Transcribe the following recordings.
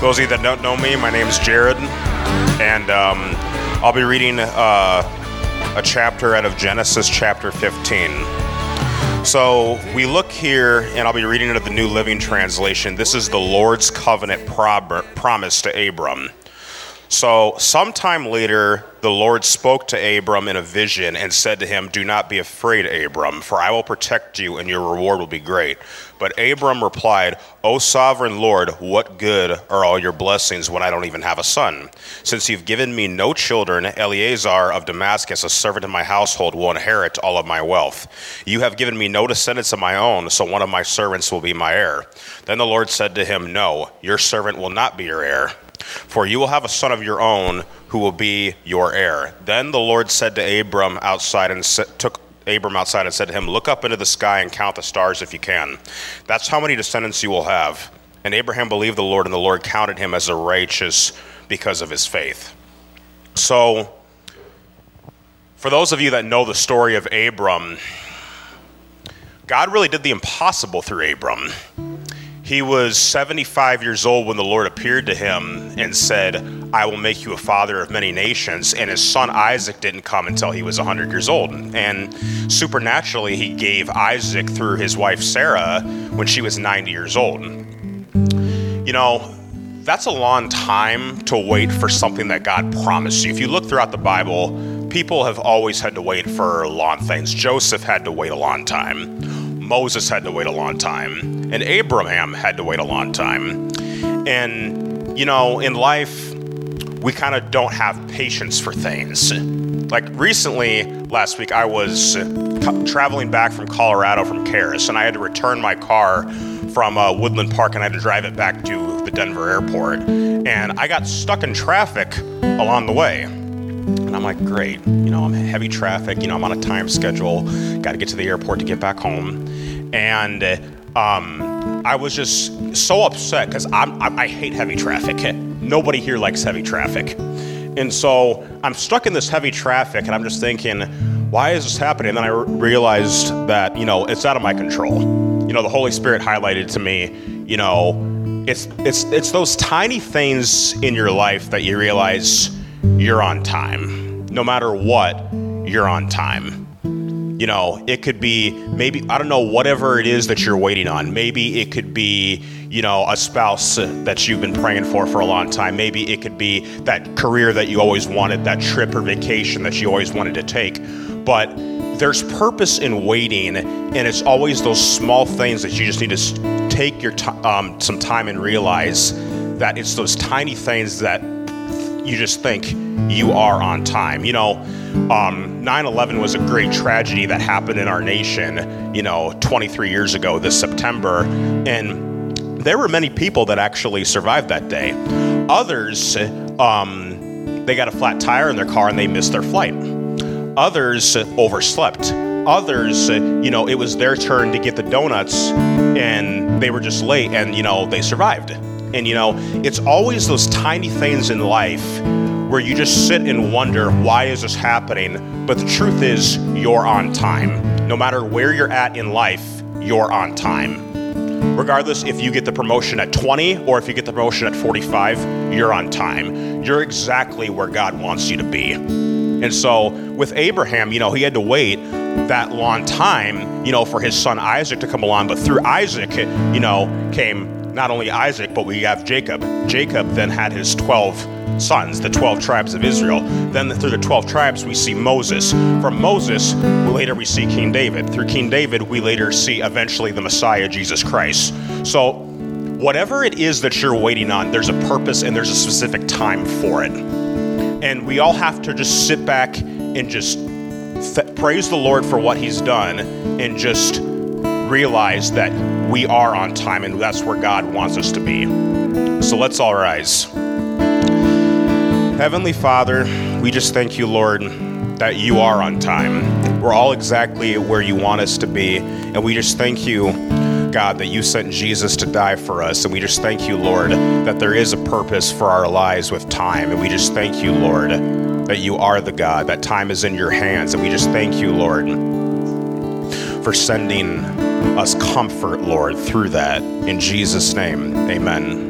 Those of you that don't know me, my name is Jared, and um, I'll be reading uh, a chapter out of Genesis chapter 15. So we look here, and I'll be reading it of the New Living Translation. This is the Lord's covenant prob- promise to Abram. So, sometime later, the Lord spoke to Abram in a vision and said to him, Do not be afraid, Abram, for I will protect you and your reward will be great. But Abram replied, O sovereign Lord, what good are all your blessings when I don't even have a son? Since you've given me no children, Eliezer of Damascus, a servant of my household, will inherit all of my wealth. You have given me no descendants of my own, so one of my servants will be my heir. Then the Lord said to him, No, your servant will not be your heir for you will have a son of your own who will be your heir. Then the Lord said to Abram outside and took Abram outside and said to him, Look up into the sky and count the stars if you can. That's how many descendants you will have. And Abraham believed the Lord, and the Lord counted him as a righteous because of his faith. So, for those of you that know the story of Abram, God really did the impossible through Abram. He was 75 years old when the Lord appeared to him and said, I will make you a father of many nations. And his son Isaac didn't come until he was 100 years old. And supernaturally, he gave Isaac through his wife Sarah when she was 90 years old. You know, that's a long time to wait for something that God promised you. If you look throughout the Bible, people have always had to wait for long things. Joseph had to wait a long time. Moses had to wait a long time, and Abraham had to wait a long time. And, you know, in life, we kind of don't have patience for things. Like recently, last week, I was co- traveling back from Colorado from Charis, and I had to return my car from uh, Woodland Park and I had to drive it back to the Denver airport. And I got stuck in traffic along the way. And I'm like, great, you know, I'm heavy traffic, you know, I'm on a time schedule, got to get to the airport to get back home. And um, I was just so upset because I, I hate heavy traffic. Nobody here likes heavy traffic. And so I'm stuck in this heavy traffic, and I'm just thinking, why is this happening? And then I realized that, you know, it's out of my control. You know, the Holy Spirit highlighted to me, you know, it's it's it's those tiny things in your life that you realize you're on time. No matter what, you're on time. You know, it could be maybe, I don't know, whatever it is that you're waiting on. Maybe it could be, you know, a spouse that you've been praying for for a long time. Maybe it could be that career that you always wanted, that trip or vacation that you always wanted to take. But there's purpose in waiting, and it's always those small things that you just need to take your t- um, some time and realize that it's those tiny things that you just think you are on time. You know, um, 9/11 was a great tragedy that happened in our nation. You know, 23 years ago this September, and there were many people that actually survived that day. Others, um, they got a flat tire in their car and they missed their flight. Others overslept. Others, you know, it was their turn to get the donuts and they were just late and, you know, they survived. And you know, it's always those tiny things in life where you just sit and wonder, why is this happening? But the truth is, you're on time. No matter where you're at in life, you're on time. Regardless if you get the promotion at 20 or if you get the promotion at 45, you're on time. You're exactly where God wants you to be. And so with Abraham, you know, he had to wait that long time, you know, for his son Isaac to come along. But through Isaac, you know, came not only Isaac, but we have Jacob. Jacob then had his 12 sons, the 12 tribes of Israel. Then through the 12 tribes, we see Moses. From Moses, later we see King David. Through King David, we later see eventually the Messiah, Jesus Christ. So, whatever it is that you're waiting on, there's a purpose and there's a specific time for it. And we all have to just sit back and just th- praise the Lord for what He's done and just realize that we are on time and that's where God wants us to be. So let's all rise. Heavenly Father, we just thank you, Lord, that you are on time. We're all exactly where you want us to be. And we just thank you, God, that you sent Jesus to die for us. And we just thank you, Lord, that there is a purpose for our lives with time. And we just thank you, Lord, that you are the God, that time is in your hands. And we just thank you, Lord, for sending us comfort, Lord, through that. In Jesus' name, amen.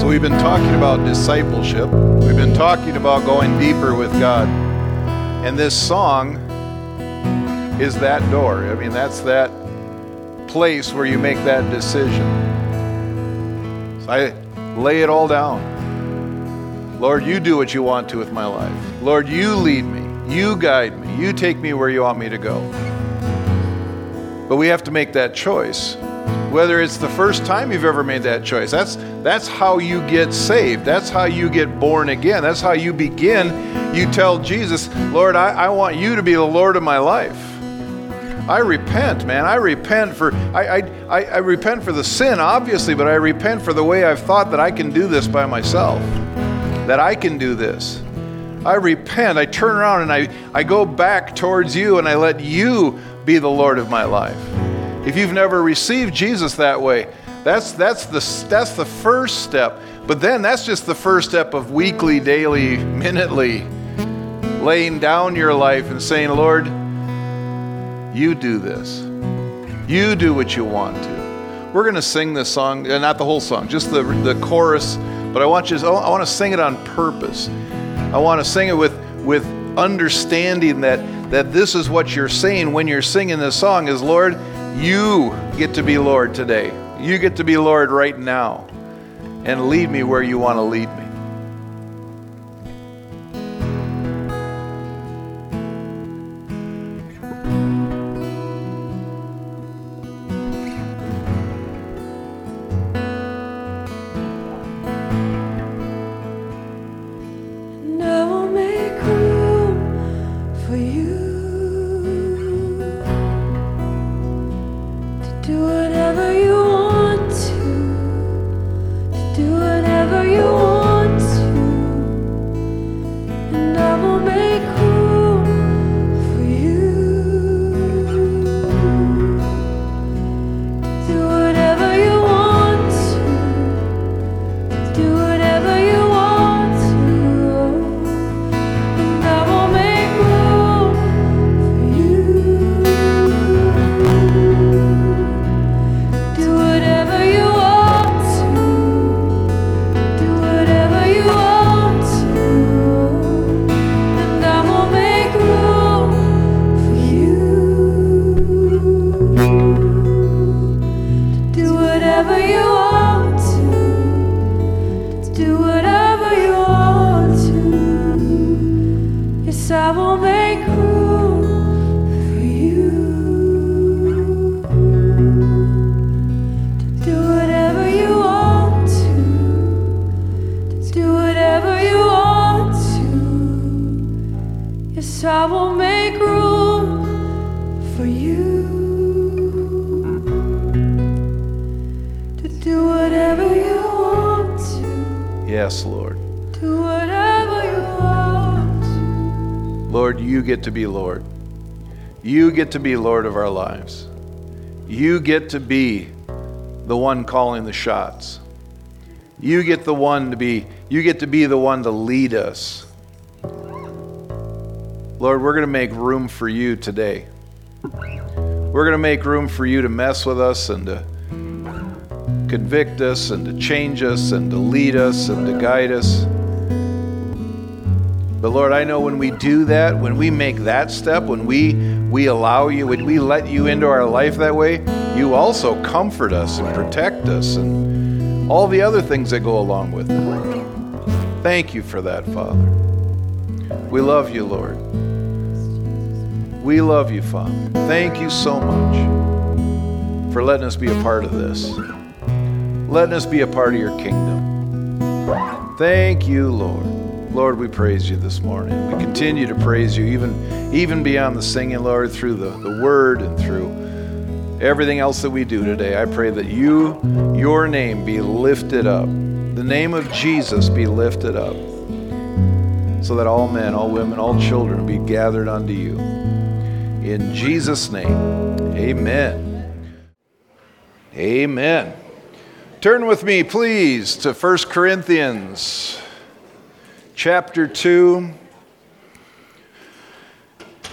So, we've been talking about discipleship. We've been talking about going deeper with God. And this song is that door. I mean, that's that place where you make that decision. So I lay it all down. Lord, you do what you want to with my life. Lord, you lead me. You guide me. You take me where you want me to go. But we have to make that choice whether it's the first time you've ever made that choice. That's, that's how you get saved. That's how you get born again. That's how you begin. You tell Jesus, Lord, I, I want you to be the Lord of my life. I repent, man. I repent for I, I, I, repent for the sin, obviously, but I repent for the way I've thought that I can do this by myself. That I can do this. I repent. I turn around and I, I go back towards you and I let you be the Lord of my life. If you've never received Jesus that way, that's, that's, the, that's the first step. But then that's just the first step of weekly, daily, minutely laying down your life and saying, Lord, you do this. You do what you want to. We're going to sing this song, uh, not the whole song, just the, the chorus, but I want you to, I want to sing it on purpose. I want to sing it with, with understanding that, that this is what you're saying when you're singing this song is, Lord, you get to be Lord today. You get to be Lord right now and lead me where you want to lead me. To be Lord. You get to be Lord of our lives. You get to be the one calling the shots. You get the one to be you get to be the one to lead us. Lord, we're going to make room for you today. We're going to make room for you to mess with us and to convict us and to change us and to lead us and to guide us. But Lord, I know when we do that, when we make that step, when we we allow you, when we let you into our life that way, you also comfort us and protect us and all the other things that go along with it. Thank you for that, Father. We love you, Lord. We love you, Father. Thank you so much for letting us be a part of this, letting us be a part of your kingdom. Thank you, Lord. Lord, we praise you this morning. We continue to praise you even, even beyond the singing, Lord, through the, the word and through everything else that we do today. I pray that you, your name be lifted up. The name of Jesus be lifted up so that all men, all women, all children be gathered unto you. In Jesus' name, amen. Amen. Turn with me, please, to 1 Corinthians chapter 2.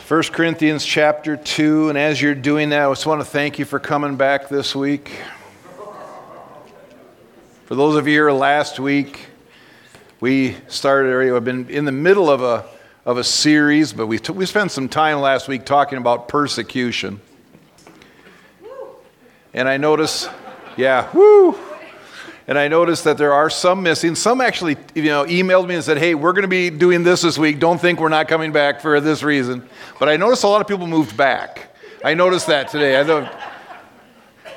1 Corinthians chapter 2. And as you're doing that, I just want to thank you for coming back this week. For those of you here last week, we started, I've been in the middle of a, of a series, but we, t- we spent some time last week talking about persecution. And I notice, yeah, woo! And I noticed that there are some missing. Some actually, you know, emailed me and said, "Hey, we're going to be doing this this week. Don't think we're not coming back for this reason." But I noticed a lot of people moved back. I noticed that today. I know.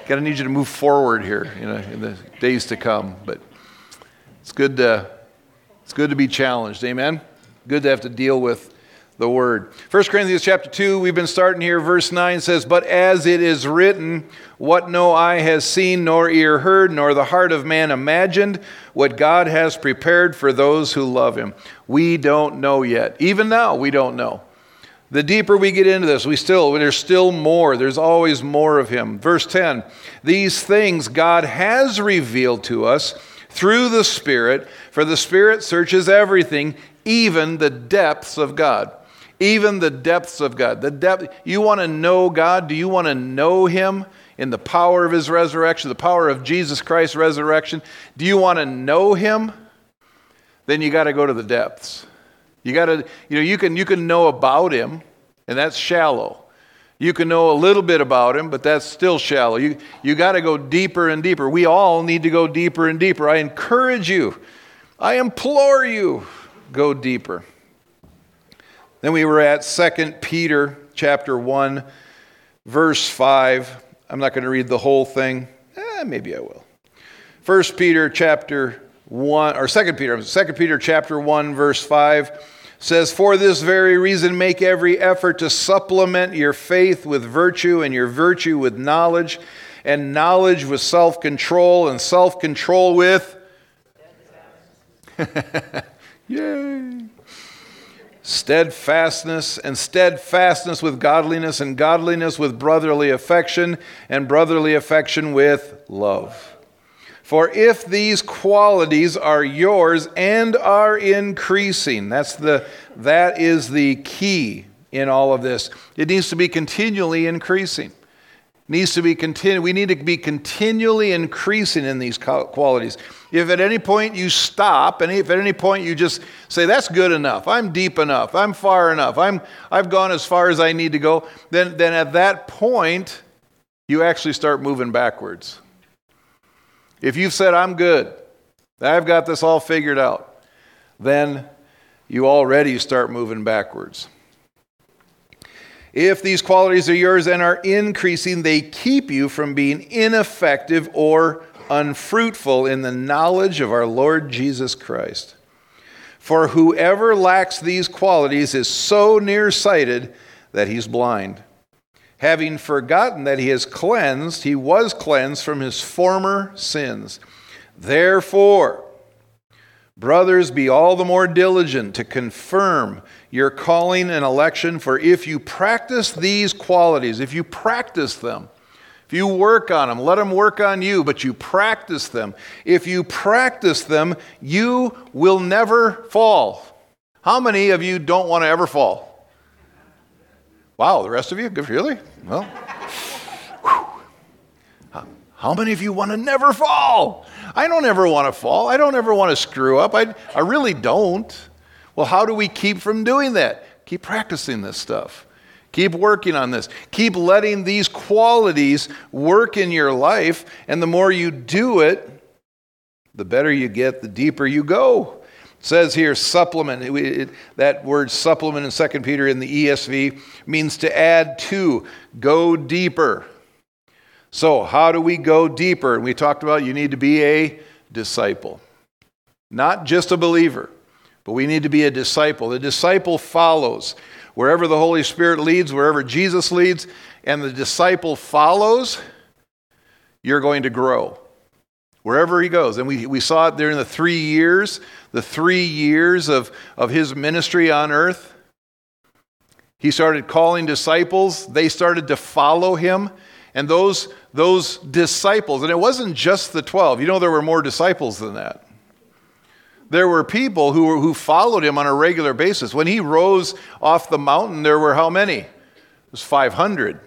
Got to need you to move forward here, you know, in the days to come. But it's good to, it's good to be challenged. Amen. Good to have to deal with the word. 1 Corinthians chapter 2, we've been starting here. Verse 9 says, But as it is written, what no eye has seen, nor ear heard, nor the heart of man imagined, what God has prepared for those who love him. We don't know yet. Even now, we don't know. The deeper we get into this, we still, there's still more. There's always more of him. Verse 10 These things God has revealed to us through the Spirit, for the Spirit searches everything, even the depths of God even the depths of God. The depth you want to know God? Do you want to know him in the power of his resurrection, the power of Jesus Christ's resurrection? Do you want to know him? Then you got to go to the depths. You got to you know you can you can know about him and that's shallow. You can know a little bit about him, but that's still shallow. You, you got to go deeper and deeper. We all need to go deeper and deeper. I encourage you, I implore you, go deeper. Then we were at 2 Peter chapter 1, verse 5. I'm not going to read the whole thing. Eh, maybe I will. 1 Peter chapter 1, or 2 Peter, 2 Peter chapter 1, verse 5 says, For this very reason, make every effort to supplement your faith with virtue, and your virtue with knowledge, and knowledge with self control, and self control with. Yay! Steadfastness, and steadfastness with godliness, and godliness with brotherly affection, and brotherly affection with love. For if these qualities are yours and are increasing, that's the, that is the key in all of this. It needs to be continually increasing needs to be continu- we need to be continually increasing in these qualities. If at any point you stop and if at any point you just say that's good enough. I'm deep enough. I'm far enough. I'm i've gone as far as i need to go then then at that point you actually start moving backwards. If you've said i'm good. I've got this all figured out then you already start moving backwards if these qualities are yours and are increasing, they keep you from being ineffective or unfruitful in the knowledge of our Lord Jesus Christ. For whoever lacks these qualities is so nearsighted that he's blind. Having forgotten that he is cleansed, he was cleansed from his former sins. Therefore, brothers, be all the more diligent to confirm your calling and election. For if you practice these qualities, if you practice them, if you work on them, let them work on you, but you practice them. If you practice them, you will never fall. How many of you don't want to ever fall? Wow, the rest of you? Good, really? Well, how many of you want to never fall? I don't ever want to fall. I don't ever want to screw up. I, I really don't. Well, how do we keep from doing that? Keep practicing this stuff. Keep working on this. Keep letting these qualities work in your life. And the more you do it, the better you get, the deeper you go. It says here, supplement. It, it, that word supplement in 2 Peter in the ESV means to add to, go deeper. So, how do we go deeper? And we talked about you need to be a disciple, not just a believer. But we need to be a disciple. The disciple follows. Wherever the Holy Spirit leads, wherever Jesus leads, and the disciple follows, you're going to grow. Wherever he goes. And we, we saw it during the three years, the three years of, of his ministry on earth. He started calling disciples, they started to follow him. And those, those disciples, and it wasn't just the 12, you know, there were more disciples than that there were people who, were, who followed him on a regular basis. When he rose off the mountain, there were how many? It was 500.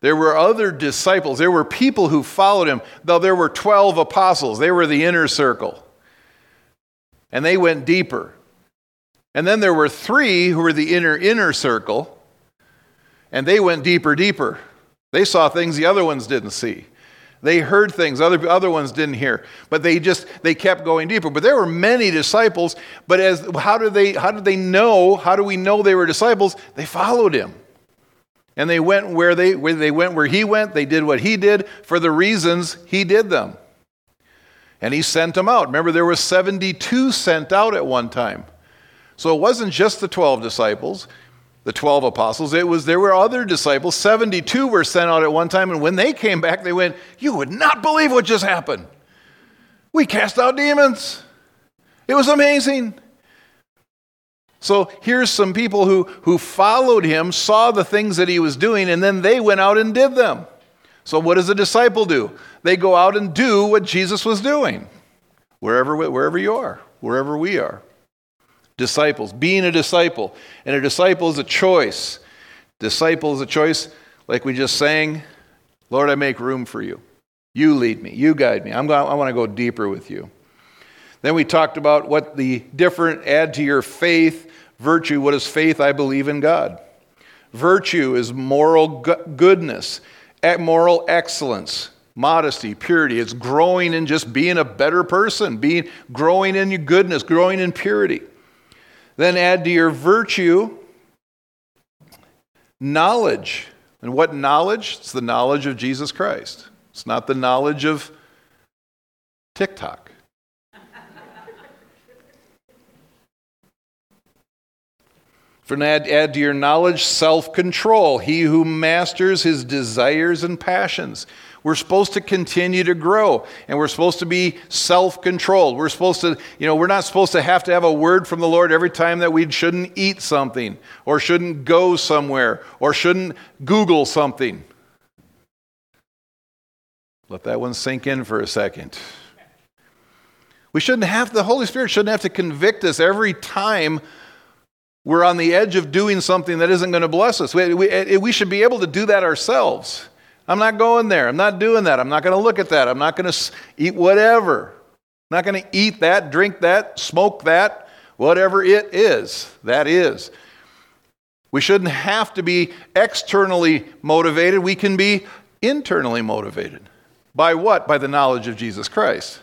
There were other disciples. There were people who followed him, though there were 12 apostles. They were the inner circle. And they went deeper. And then there were three who were the inner inner circle, and they went deeper, deeper. They saw things the other ones didn't see. They heard things other, other ones didn't hear. But they just they kept going deeper. But there were many disciples, but as how did they how did they know? How do we know they were disciples? They followed him. And they went where they, where they went where he went. They did what he did for the reasons he did them. And he sent them out. Remember, there were 72 sent out at one time. So it wasn't just the 12 disciples, the 12 apostles. It was there were other disciples. 72 were sent out at one time. And when they came back, they went, You would not believe what just happened. We cast out demons. It was amazing. So here's some people who, who followed him, saw the things that he was doing, and then they went out and did them. So, what does a disciple do? They go out and do what Jesus was doing, wherever, wherever you are, wherever we are. Disciples, being a disciple. And a disciple is a choice. Disciple is a choice, like we just sang Lord, I make room for you. You lead me, you guide me. I'm going, I want to go deeper with you. Then we talked about what the different add to your faith Virtue, what is faith? I believe in God. Virtue is moral goodness, moral excellence, modesty, purity. It's growing in just being a better person, being growing in your goodness, growing in purity. Then add to your virtue knowledge. And what knowledge? It's the knowledge of Jesus Christ. It's not the knowledge of TikTok. For add, add to your knowledge self control, he who masters his desires and passions. We're supposed to continue to grow and we're supposed to be self controlled. We're supposed to, you know, we're not supposed to have to have a word from the Lord every time that we shouldn't eat something or shouldn't go somewhere or shouldn't Google something. Let that one sink in for a second. We shouldn't have, the Holy Spirit shouldn't have to convict us every time we're on the edge of doing something that isn't going to bless us. We, we, we, should be able to do that ourselves. I'm not going there. I'm not doing that. I'm not going to look at that. I'm not going to eat whatever. I'm not going to eat that, drink that, smoke that, whatever it is. That is. We shouldn't have to be externally motivated. We can be internally motivated. By what? By the knowledge of Jesus Christ.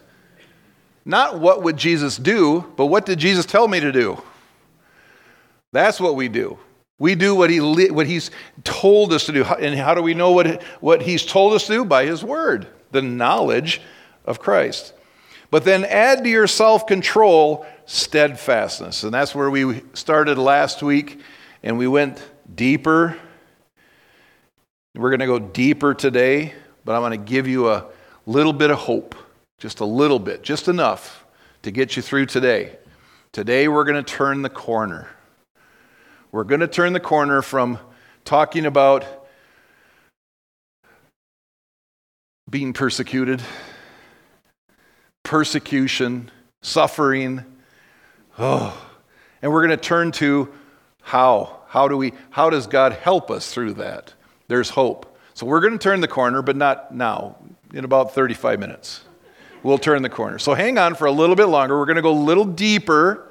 Not what would Jesus do, but what did Jesus tell me to do? That's what we do. We do what, he, what he's told us to do. And how do we know what, what he's told us to do? By his word, the knowledge of Christ. But then add to your self control steadfastness. And that's where we started last week, and we went deeper. We're going to go deeper today, but I'm going to give you a little bit of hope, just a little bit, just enough to get you through today. Today, we're going to turn the corner. We're going to turn the corner from talking about being persecuted, persecution, suffering. Oh, and we're going to turn to how. How do we how does God help us through that? There's hope. So we're going to turn the corner, but not now. In about 35 minutes. We'll turn the corner. So hang on for a little bit longer. We're going to go a little deeper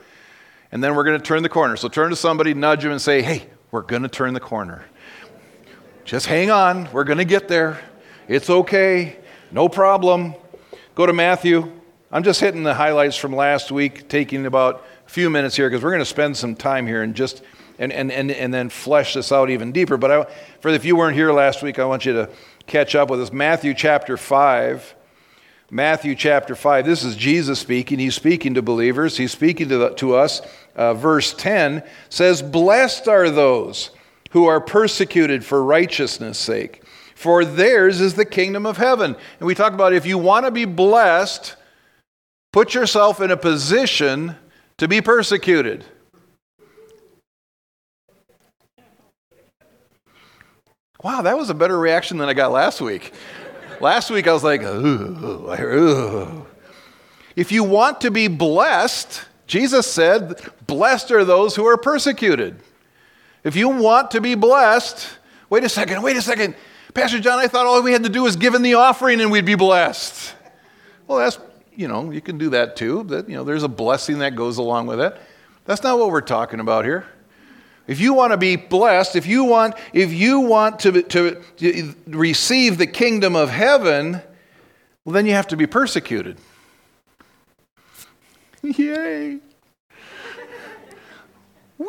and then we're going to turn the corner. So turn to somebody, nudge them, and say, hey, we're going to turn the corner. Just hang on. We're going to get there. It's okay. No problem. Go to Matthew. I'm just hitting the highlights from last week, taking about a few minutes here because we're going to spend some time here and just and, and, and, and then flesh this out even deeper. But I, for if you weren't here last week, I want you to catch up with us. Matthew chapter 5. Matthew chapter 5. This is Jesus speaking. He's speaking to believers, he's speaking to, the, to us. Uh, verse 10 says, Blessed are those who are persecuted for righteousness' sake, for theirs is the kingdom of heaven. And we talk about if you want to be blessed, put yourself in a position to be persecuted. Wow, that was a better reaction than I got last week. Last week I was like, ooh, ooh. If you want to be blessed, Jesus said, blessed are those who are persecuted. If you want to be blessed, wait a second, wait a second. Pastor Jon, I thought all we had to do was give in the offering and we'd be blessed. Well, that's, you know, you can do that too. That, you know, there's a blessing that goes along with it. That's not what we're talking about here. If you want to be blessed, if you want, if you want to, to, to receive the kingdom of heaven, well, then you have to be persecuted. Yay! Whee!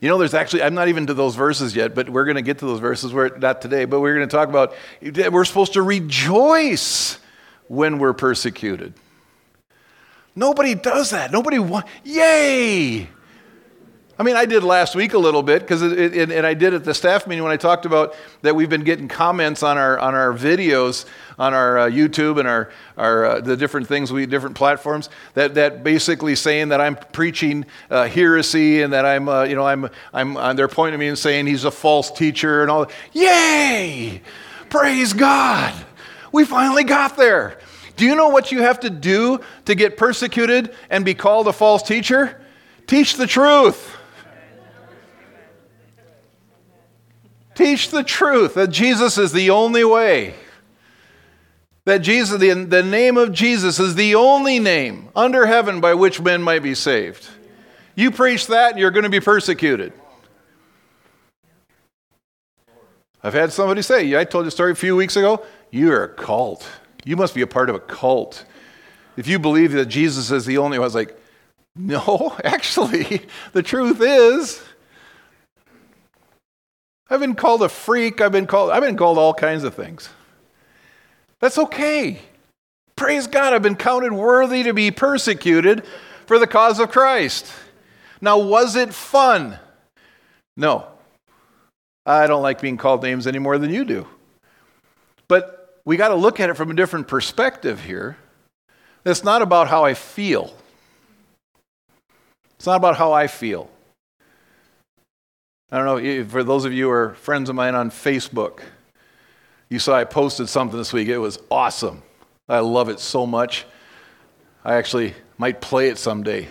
You know, there's actually, I'm not even to those verses yet, but we're going to get to those verses, where, not today, but we're going to talk about we're supposed to rejoice when we're persecuted. Nobody does that. Nobody wants, yay! I mean, I did last week a little bit because, and I did at the staff meeting when I talked about that we've been getting comments on our on our videos on our uh, YouTube and our our uh, the different things we different platforms that that basically saying that I'm preaching uh, heresy and that I'm uh, you know I'm I'm uh, they're pointing me and saying he's a false teacher and all. Yay! Praise God! We finally got there. Do you know what you have to do to get persecuted and be called a false teacher? Teach the truth. Teach the truth that Jesus is the only way. That Jesus, the, the name of Jesus is the only name under heaven by which men might be saved. You preach that, you're going to be persecuted. I've had somebody say, I told you a story a few weeks ago, you're a cult. You must be a part of a cult. If you believe that Jesus is the only one, I was like, no, actually, the truth is, I've been called a freak. I've been called, I've been called all kinds of things. That's okay. Praise God, I've been counted worthy to be persecuted for the cause of Christ. Now, was it fun? No. I don't like being called names any more than you do. But we got to look at it from a different perspective here. It's not about how I feel. It's not about how I feel. I don't know, for those of you who are friends of mine on Facebook, you saw I posted something this week. It was awesome. I love it so much. I actually might play it someday.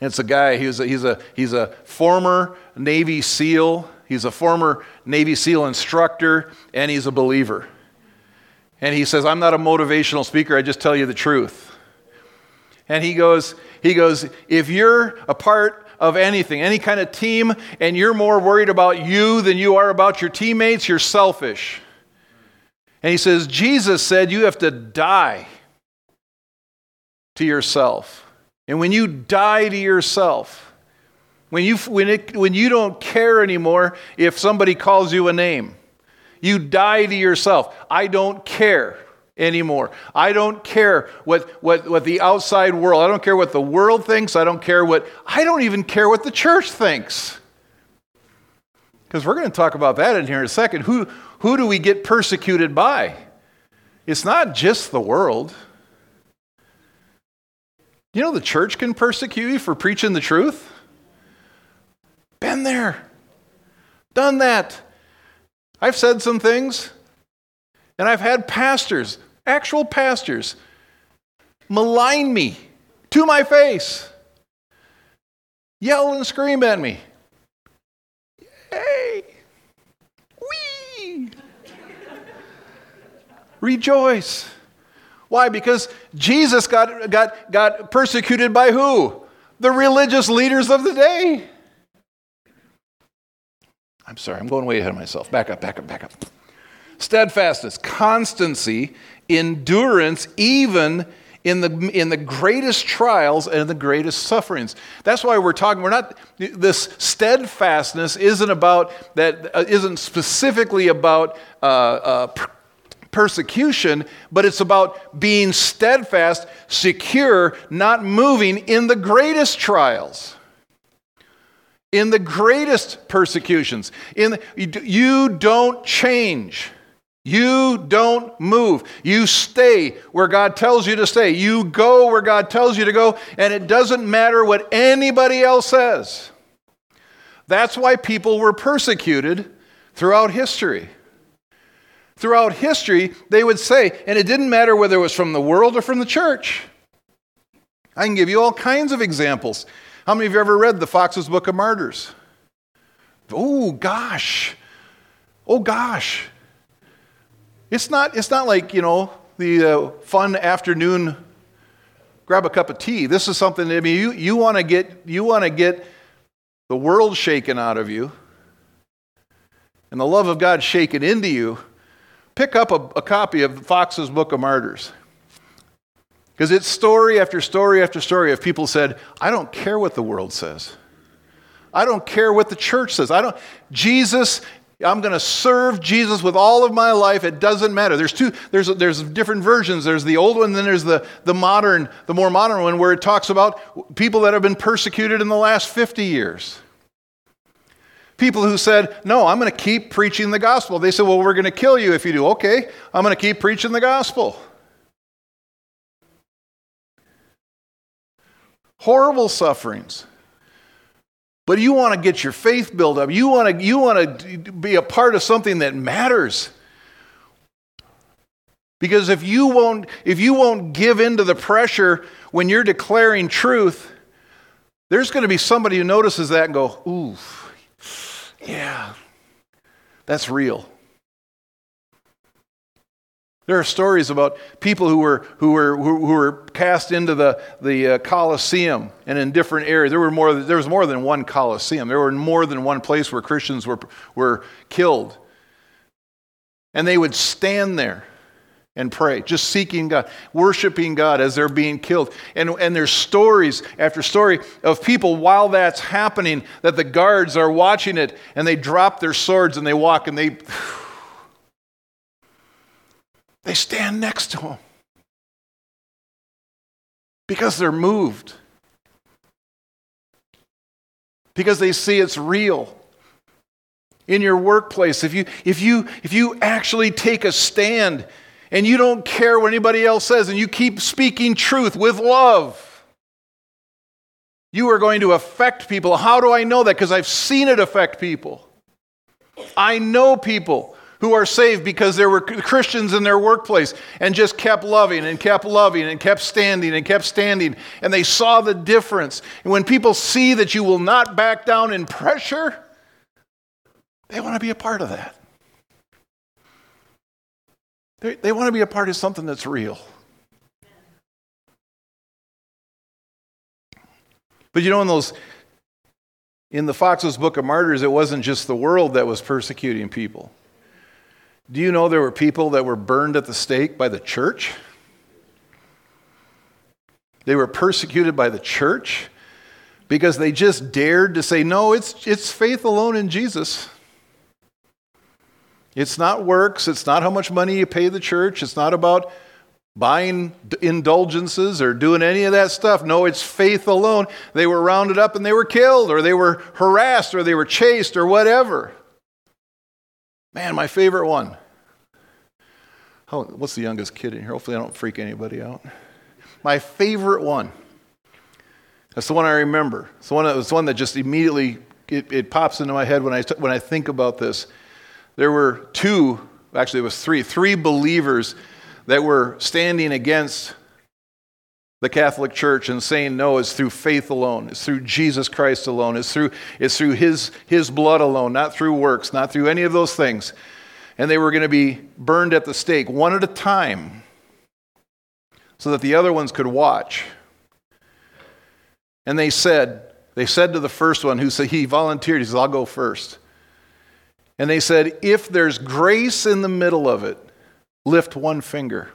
And it's a guy, he's a, he's, a, he's a former Navy SEAL, he's a former Navy SEAL instructor, and he's a believer. And he says, I'm not a motivational speaker, I just tell you the truth. And he goes, he goes, if you're a part of anything, any kind of team, and you're more worried about you than you are about your teammates, you're selfish. And he says, Jesus said you have to die to yourself. And when you die to yourself, when you, when, it, when you don't care anymore if somebody calls you a name, you die to yourself. I don't care anymore. I don't care what, what, what the outside world, I don't care what the world thinks. I don't care what, I don't even care what the church thinks. Because we're going to talk about that in here in a second. Who, who do we get persecuted by? It's not just the world. You know, the church can persecute you for preaching the truth. Been there, done that. I've said some things, and I've had pastors actual pastors, malign me to my face, yell and scream at me. Yay! Wee! Rejoice. Why? Because Jesus got, got, got persecuted by who? The religious leaders of the day. I'm sorry, I'm going way ahead of myself. Back up, back up, back up. Steadfastness, constancy endurance even in the, in the greatest trials and the greatest sufferings. That's why we're talking, we're not, this steadfastness isn't about, that uh, isn't specifically about uh, uh, persecution, but it's about being steadfast, secure, not moving in the greatest trials. In the greatest persecutions. In the, you don't change. You don't move. You stay where God tells you to stay. You go where God tells you to go, and it doesn't matter what anybody else says. That's why people were persecuted throughout history. Throughout history, they would say, and it didn't matter whether it was from the world or from the church. I can give you all kinds of examples. How many of you ever read the Foxe's Book of Martyrs? Oh, gosh. oh gosh. It's not, it's not like, you know, the uh, fun afternoon grab a cup of tea. This is something, I mean, you, you want to get, you want to get the world shaken out of you and the love of God shaken into you. Pick up a, a copy of Foxe's Book of Martyrs. Because it's story after story after story of people said, I don't care what the world says. I don't care what the church says. I don't Jesus I'm going to serve Jesus with all of my life. It doesn't matter. There's two, there's, there's different versions. There's the old one, then there's the, the modern, the more modern one where it talks about people that have been persecuted in the last 50 years. People who said, No, I'm going to keep preaching the gospel. They said, Well, we're going to kill you if you do. Okay, I'm going to keep preaching the gospel. Horrible sufferings. But you want to get your faith built up. You want to, you want to be a part of something that matters. Because if you won't, if you won't give in to the pressure when you're declaring truth, there's going to be somebody who notices that and go, ooh, yeah, that's real. There are stories about people who were, who were, who were cast into the, the uh, Colosseum and in different areas. There, were more, there was more than one Colosseum. There were more than one place where Christians were, were killed. And they would stand there and pray, just seeking God, worshiping God as they're being killed. And, and there's stories after story of people while that's happening that the guards are watching it and they drop their swords and they walk and they. They stand next to him because they're moved, because they see it's real. In your workplace, if you, if, you, if you actually take a stand and you don't care what anybody else says and you keep speaking truth with love, you are going to affect people. How do I know that? Because I've seen it affect people. I know people who are saved because there were Christians in their workplace and just kept loving and kept loving and kept standing and kept standing. And they saw the difference. And when people see that you will not back down in pressure, they want to be a part of that. They, they want to be a part of something that's real. But you know, in those in the Foxe's Book of Martyrs, it wasn't just the world that was persecuting people. Do you know there were people that were burned at the stake by the church? They were persecuted by the church because they just dared to say, no, it's, it's faith alone in Jesus. It's not works. It's not how much money you pay the church. It's not about buying indulgences or doing any of that stuff. No, it's faith alone. They were rounded up and they were killed, or they were harassed, or they were chased, or whatever. Man, my favorite one. How, what's the youngest kid in here? Hopefully, I don't freak anybody out. My favorite one. That's the one I remember. It's the one that was the one that just immediately it, it pops into my head when I when I think about this. There were two, actually, it was three, three believers that were standing against the Catholic Church and saying no, is through faith alone, it's through Jesus Christ alone, it's through, it's through his, his blood alone, not through works, not through any of those things. And they were going to be burned at the stake, one at a time, so that the other ones could watch. And they said, they said to the first one who said he volunteered, he says, I'll go first. And they said, if there's grace in the middle of it, lift one finger.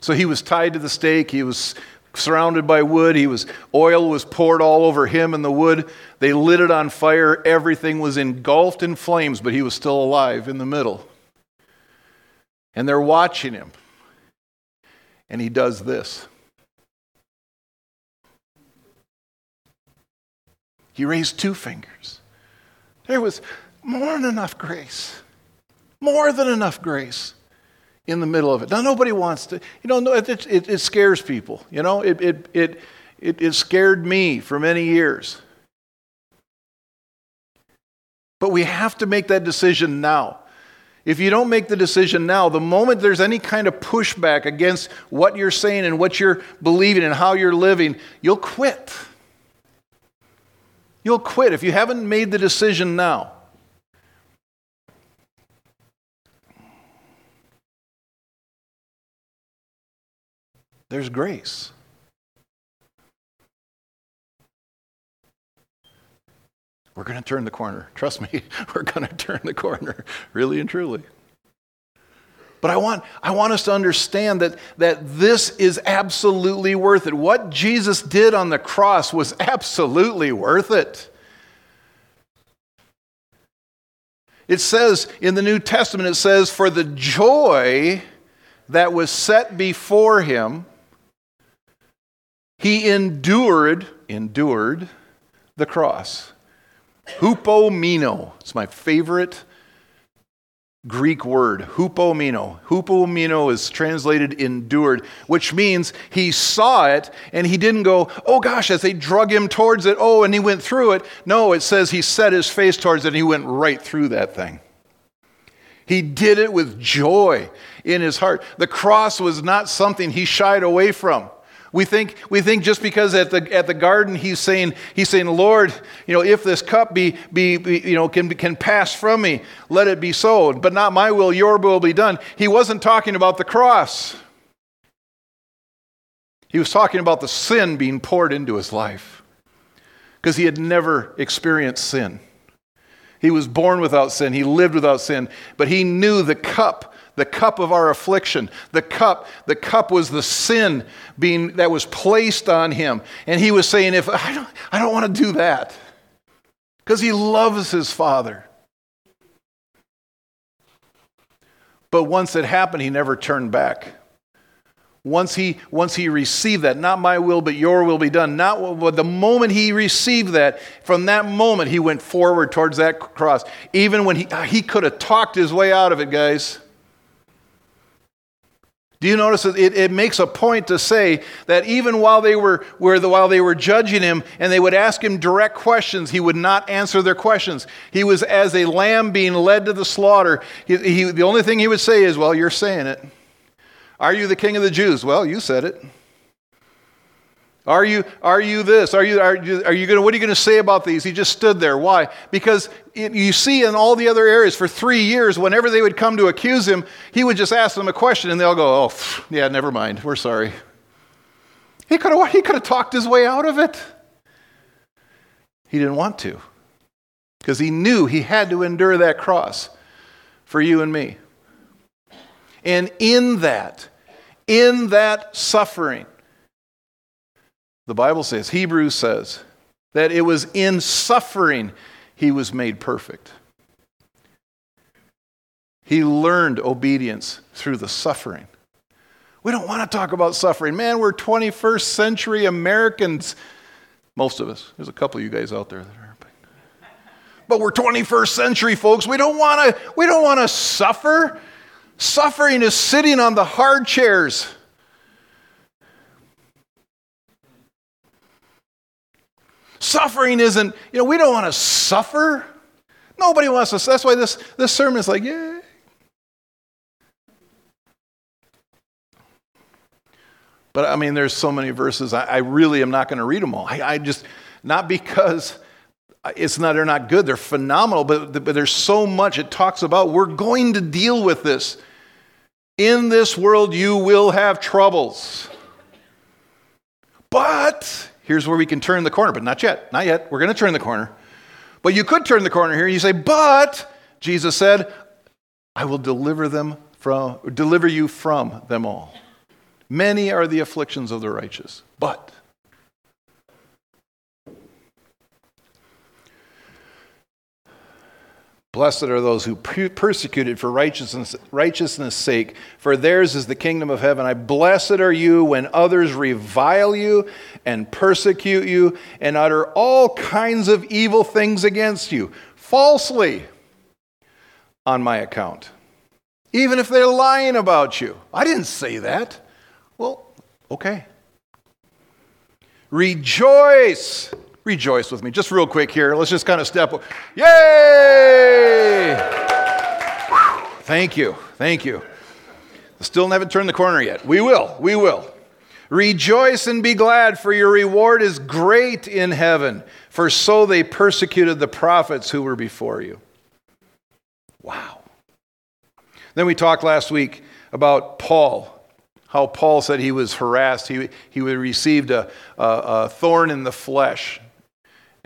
So he was tied to the stake. He was surrounded by wood. He was oil was poured all over him and the wood. They lit it on fire. Everything was engulfed in flames, but he was still alive in the middle. And they're watching him. And he does this. He raised two fingers. There was more than enough grace. More than enough grace in the middle of it. Now, nobody wants to, you know, it, it, it scares people. You know, it, it, it, it, it scared me for many years. But we have to make that decision now. If you don't make the decision now, the moment there's any kind of pushback against what you're saying and what you're believing and how you're living, you'll quit. You'll quit if you haven't made the decision now. There's grace. We're going to turn the corner. Trust me, we're going to turn the corner, really and truly. But I want, I want us to understand that, that this is absolutely worth it. What Jesus did on the cross was absolutely worth it. It says in the New Testament, it says, For the joy that was set before him, he endured, endured the cross. Hupomeno. It's my favorite Greek word, hupomeno. Hupomeno is translated endured, which means he saw it and he didn't go, oh gosh, as they drug him towards it, oh, and he went through it. No, it says he set his face towards it and he went right through that thing. He did it with joy in his heart. The cross was not something he shied away from. We think, we think just because at the, at the garden he's saying, he's saying, Lord, you know, if this cup be, be, be, you know, can, can pass from me, let it be so. But not my will, your will be done. He wasn't talking about the cross. He was talking about the sin being poured into his life because he had never experienced sin. He was born without sin, he lived without sin, but he knew the cup the cup of our affliction. The cup, the cup was the sin being that was placed on him. And he was saying, if I don't, I don't want to do that. Because he loves his father. But once it happened, he never turned back. Once he, once he received that, not my will, but your will be done. Not the moment he received that, from that moment he went forward towards that cross. Even when he, he could have talked his way out of it, guys. Do you notice that it, it, makes a point to say that even while they were the, while they were judging him and they would ask him direct questions, he would not answer their questions. He was as a lamb being led to the slaughter. He, he, the only thing he would say is, "Well, you're saying it. Are you the king of the Jews?" Well, you said it. Are you, are you this? Are you, are you, are you going to, what are you going to say about these? He just stood there. Why? Because it, you see in all the other areas for three years, whenever they would come to accuse him, he would just ask them a question and they'll go, oh, pff, yeah, never mind. We're sorry. He could have, he could have talked his way out of it. He didn't want to because he knew he had to endure that cross for you and me. And in that, in that suffering, the Bible says, Hebrews says, that it was in suffering he was made perfect. He learned obedience through the suffering. We don't want to talk about suffering. Man, we're 21st century Americans. Most of us. There's a couple of you guys out there that are. But we're 21st century folks. We don't want to we don't want to suffer. Suffering is sitting on the hard chairs. Suffering isn't, you know, we don't want to suffer. Nobody wants to. That's why this, this sermon is like, yeah. But I mean, there's so many verses. I, I really am not going to read them all. I, I, just, not because it's not, they're not good, they're phenomenal, but, but there's so much it talks about. We're going to deal with this. In this world, you will have troubles. But here's where we can turn the corner, but not yet. Not yet. We're going to turn the corner. But you could turn the corner here and you say, but Jesus said, I will deliver them from deliver you from them all. Many are the afflictions of the righteous, but Blessed are those who persecuted for righteousness, righteousness' sake, for theirs is the kingdom of heaven. I blessed are you when others revile you and persecute you and utter all kinds of evil things against you, falsely on my account. Even if they're lying about you. I didn't say that. Well, okay. Rejoice Rejoice with me. Just real quick here. Let's just kind of step. Yay! Thank you. Thank you. Still haven't turned the corner yet. We will. We will. Rejoice and be glad, for your reward is great in heaven, for so they persecuted the prophets who were before you. Wow. Then we talked last week about Paul how Paul said he was harassed. He, he received a, a, a thorn in the flesh.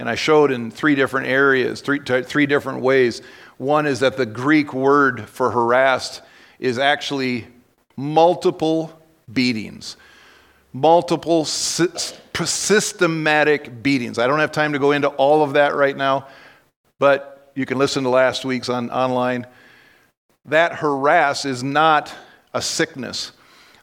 And I showed in three different areas, three, three different ways. One is that the Greek word for harassed is actually multiple beatings, multiple systematic beatings. I don't have time to go into all of that right now, but you can listen to last week's on, online. That harass is not a sickness.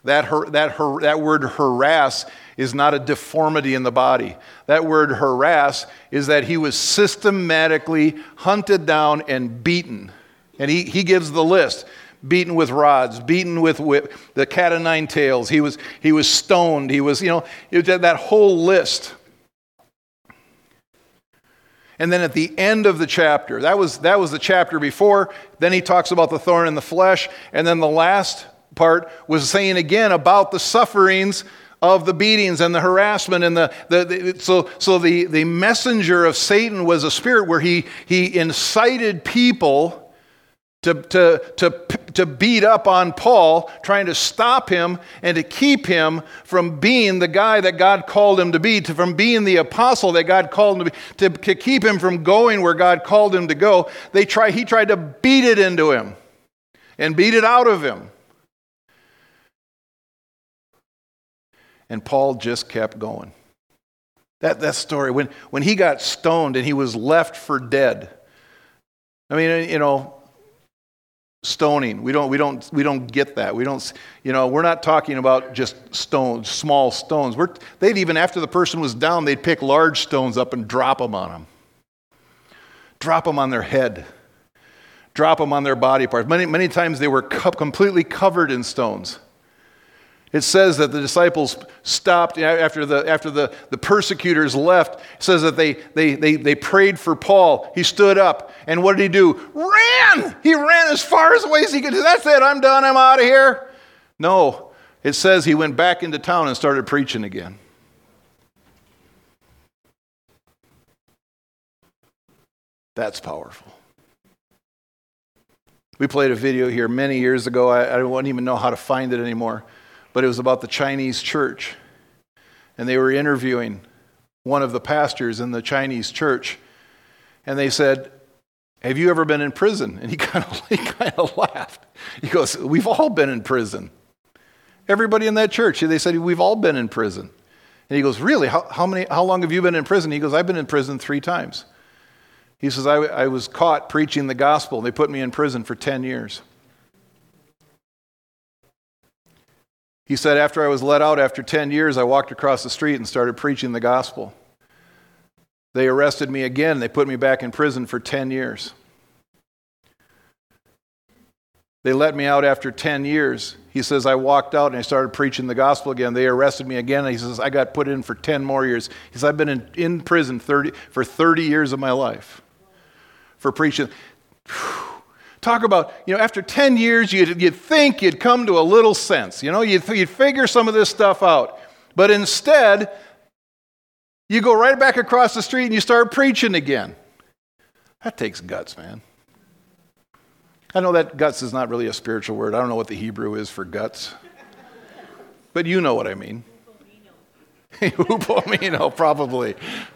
That, her, that, her, that word harass is not a deformity in the body. That word harass is that he was systematically hunted down and beaten. And he, he gives the list beaten with rods, beaten with whip, the cat o' nine tails. He was, he was stoned. He was, you know, that whole list. And then at the end of the chapter, that was, that was the chapter before. Then he talks about the thorn in the flesh. And then the last part was saying again about the sufferings of the beatings and the harassment and the, the, the, so, so the, the messenger of satan was a spirit where he, he incited people to, to, to, to beat up on Paul, trying to stop him and to keep him from being the guy that God called him to be, to, from being the apostle that God called him to be, to, to keep him from going where God called him to go. They try, he tried to beat it into him and beat it out of him. And Paul just kept going. That, that story, when, when he got stoned and he was left for dead. I mean, you know, stoning. We don't, we don't, we don't get that. We don't, you know, we're not talking about just stones, small stones. We're, they'd even, after the person was down, they'd pick large stones up and drop them on them. Drop them on their head. Drop them on their body parts. Many, many times they were co- completely covered in stones. It says that the disciples stopped after the, after the, the persecutors left. It says that they, they, they, they prayed for Paul. He stood up, and what did he do? Ran! He ran as far as away as he could. That's it, I'm done, I'm out of here. No, it says he went back into town and started preaching again. That's powerful. We played a video here many years ago. I, I don't even know how to find it anymore but it was about the Chinese church. And they were interviewing one of the pastors in the Chinese church. And they said, Have you ever been in prison? And he kind of, he kind of laughed. He goes, We've all been in prison. Everybody in that church, they said, We've all been in prison. And he goes, Really? How, how, many, how long have you been in prison? He goes, I've been in prison three times. He says, I, I was caught preaching the gospel. They put me in prison for 10 years. He said, After I was let out after 10 years, I walked across the street and started preaching the gospel. They arrested me again. They put me back in prison for 10 years. They let me out after 10 years. He says, I walked out and I started preaching the gospel again. They arrested me again. he says, I got put in for 10 more years. He says, I've been in, in prison 30, for 30 years of my life for preaching. Whew. Talk about, you know, after 10 years, you'd, you'd think you'd come to a little sense. You know, you'd, you'd figure some of this stuff out. But instead, you go right back across the street and you start preaching again. That takes guts, man. I know that guts is not really a spiritual word. I don't know what the Hebrew is for guts. But you know what I mean. Hupomeno, probably.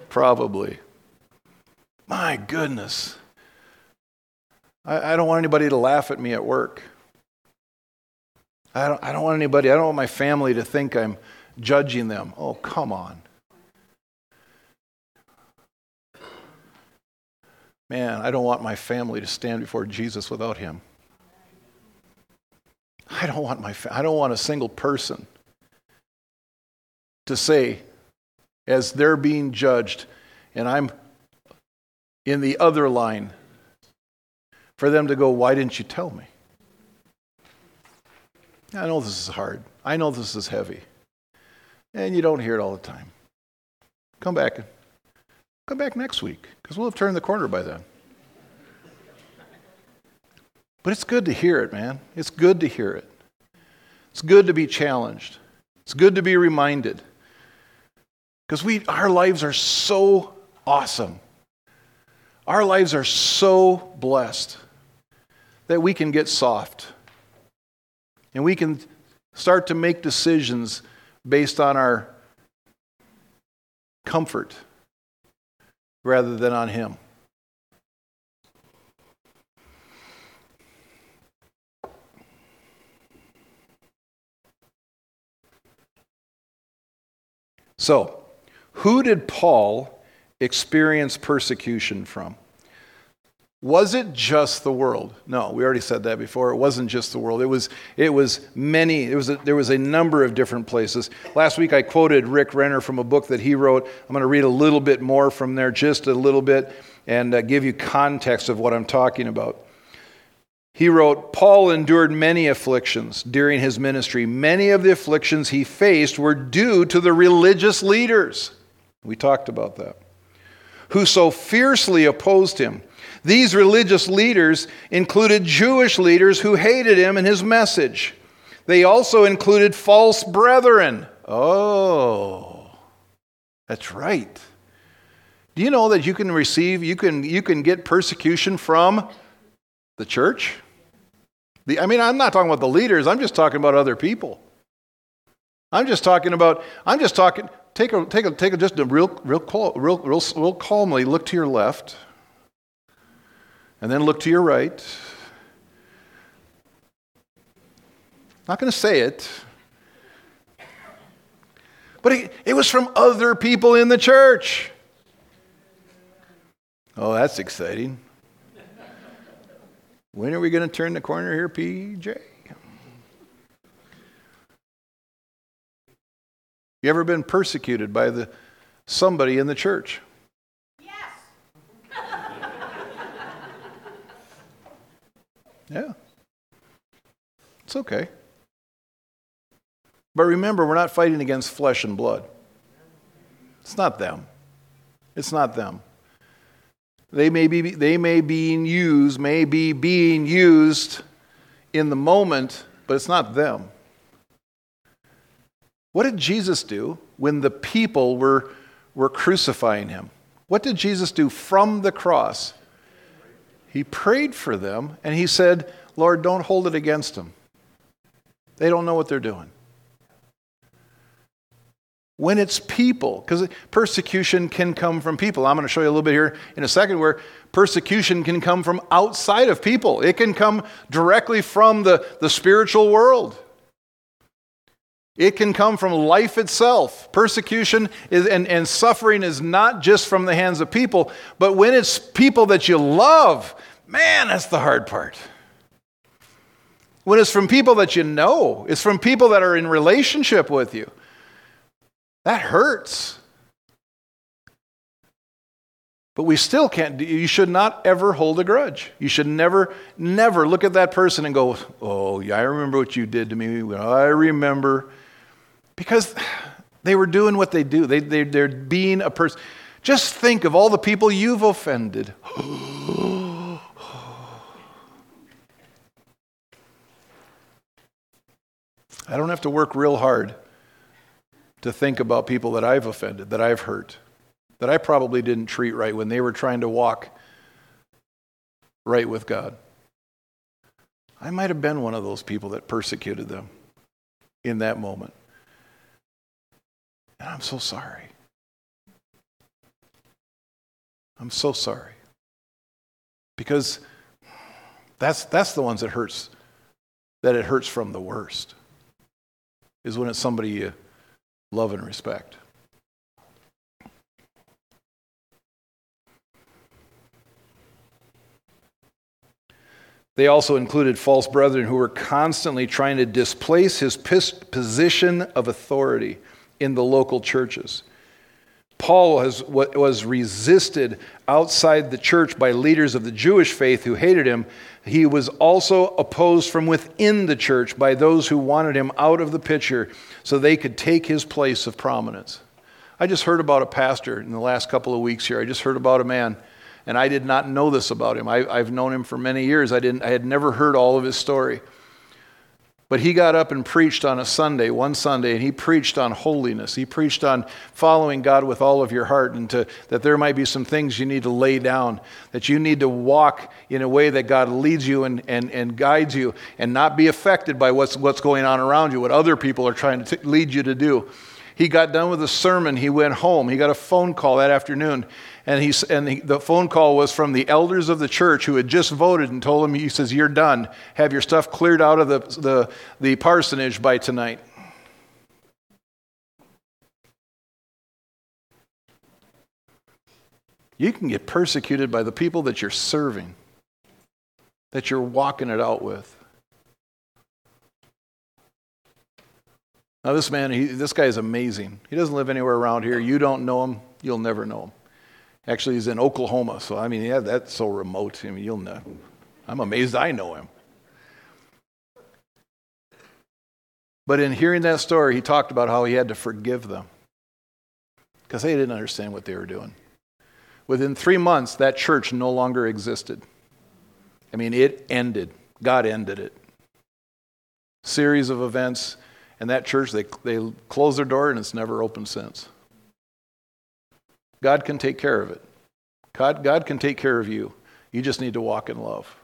Probably. My goodness. I, I don't want anybody to laugh at me at work. I don't, I don't want anybody, I don't want my family to think I'm judging them. Oh, come on. Man, I don't want my family to stand before Jesus without him. I don't want my I don't want a single person to say as they're being judged and I'm in the other line for them to go, Why didn't you tell me? I know this is hard. I know this is heavy. And you don't hear it all the time. Come back. Come back next week because we'll have turned the corner by then. But it's good to hear it, man. It's good to hear it. It's good to be challenged. It's good to be reminded. Because we our lives are so awesome. Our lives are so blessed that we can get soft. And we can start to make decisions based on our comfort rather than on Him. So, who did Paul experience persecution from? Was it just the world? No, we already said that before. It wasn't just the world. It was, it was many, it was a, there was a number of different places. Last week I quoted Rick Renner from a book that he wrote. I'm going to read a little bit more from there, just a little bit, and uh, give you context of what I'm talking about. He wrote, Paul endured many afflictions during his ministry. Many of the afflictions he faced were due to the religious leaders. We talked about that. Who so fiercely opposed him. These religious leaders included Jewish leaders who hated him and his message. They also included false brethren. Oh, that's right. Do you know that you can receive, you can, you can get persecution from the church? The, I mean, I'm not talking about the leaders, I'm just talking about other people. I'm just talking about, I'm just talking, take a, take a, take a, just a real, real, real, real, real calmly look to your left and then look to your right. Not going to say it. But it, it, was from other people in the church. Oh, that's exciting. When are we going to turn the corner here, PJ? You ever been persecuted by the somebody in the church? Yeah. It's okay. But remember, we're not fighting against flesh and blood. It's not them. It's not them. They may be, they may be used, may be being used in the moment, but it's not them. What did Jesus do when the people were, were crucifying him? What did Jesus do from the cross? He prayed for them and he said, Lord, don't hold it against them. They don't know what they're doing. When it's people, because persecution can come from people. I'm going to show you a little bit here in a second where persecution can come from outside of people, it can come directly from the, the spiritual world. It can come from life itself. Persecution is, and, and suffering is not just from the hands of people, but when it's people that you love, man, that's the hard part. When it's from people that you know, it's from people that are in relationship with you, that hurts. But we still can't, you should not ever hold a grudge. You should never, never look at that person and go, oh, yeah, I remember what you did to me. I remember. Because they were doing what they do, they, they, they're being a person. Just think of all the people you've offended. I don't have to work real hard to think about people that I've offended, that I've hurt, that I probably didn't treat right when they were trying to walk right with God. I might have been one of those people that persecuted them in that moment. And I'm so sorry. I'm so sorry. Because that's, that's the ones that hurts, that it hurts from the worst, is when it's somebody you love and respect. They also included false brethren who were constantly trying to displace his position of authority in the local churches. Paul has, was resisted outside the church by leaders of the Jewish faith who hated him. He was also opposed from within the church by those who wanted him out of the picture so they could take his place of prominence. I just heard about a pastor in the last couple of weeks here. I just heard about a man, and I did not know this about him. I, have known him for many years. I, didn't, I had never heard all of his story. But he got up and preached on a Sunday, one Sunday, and he preached on holiness. He preached on following God with all of your heart and to, that there might be some things you need to lay down, that you need to walk in a way that God leads you and, and, and guides you and not be affected by what's, what's going on around you, what other people are trying to t- lead you to do. He got done with the sermon. He went home. He got a phone call that afternoon. And, and he, the phone call was from the elders of the church who had just voted and told him, he says, You're done. Have your stuff cleared out of the, the, the parsonage by tonight. You can get persecuted by the people that you're serving, that you're walking it out with. Now, this man, he, this guy is amazing. He doesn't live anywhere around here. You don't know him, you'll never know him. Actually, he's in Oklahoma, so I mean, yeah, that's so remote. I mean, you'll know. I'm amazed I know him. But in hearing that story, he talked about how he had to forgive them because they didn't understand what they were doing. Within three months, that church no longer existed. I mean, it ended. God ended it. Series of events, and that church, they, they closed their door and it's never opened since. God can take care of it. God, God can take care of you. You just need to walk in love.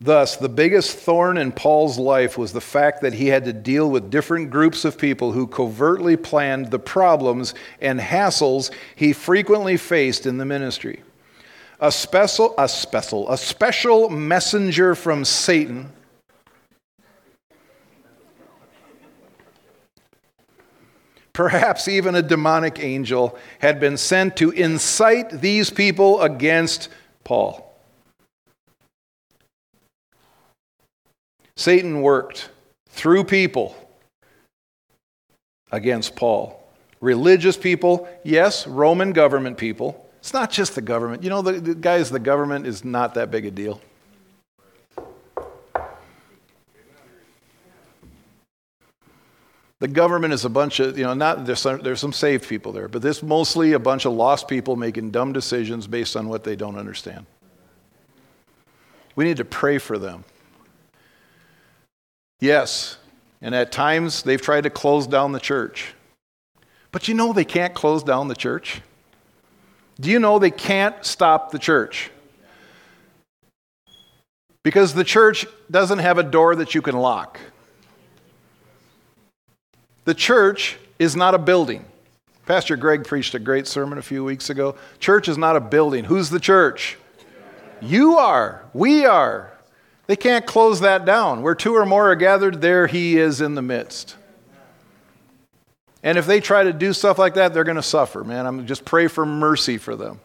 Thus, the biggest thorn in Paul's life was the fact that he had to deal with different groups of people who covertly planned the problems and hassles he frequently faced in the ministry. A special, a special, a special messenger from Satan perhaps even a demonic angel, had been sent to incite these people against Paul. Satan worked through people against Paul. Religious people, yes, Roman government people. It's not just the government. You know, the, the guys, the government is not that big a deal. The government is a bunch of, you know, not, there's some, there's some saved people there, but this mostly a bunch of lost people making dumb decisions based on what they don't understand. We need to pray for them. Yes, and at times they've tried to close down the church. But you know they can't close down the church? Do you know they can't stop the church? Because the church doesn't have a door that you can lock. The church is not a building. Pastor Greg preached a great sermon a few weeks ago. Church is not a building. Who's the church? You are. We are. They can't close that down. Where two or more are gathered, there he is in the midst. And if they try to do stuff like that, they're going to suffer, man. I'm just pray for mercy for them.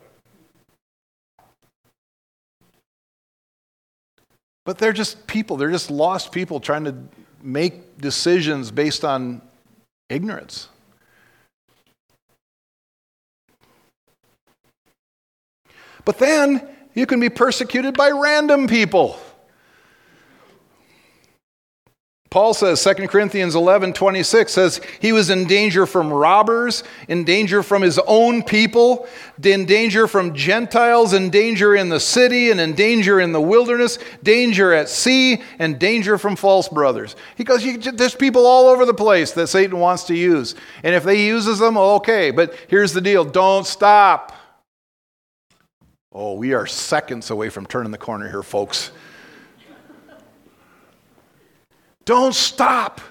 But they're just people. They're just lost people trying to make decisions based on ignorance. But then you can be persecuted by random people. Paul says, 2 Corinthians 11 26 says, he was in danger from robbers, in danger from his own people, in danger from Gentiles, in danger in the city, and in danger in the wilderness, danger at sea, and danger from false brothers. He goes, there's people all over the place that Satan wants to use. And if they uses them, okay. But here's the deal don't stop. Oh, we are seconds away from turning the corner here, folks. Don't stop.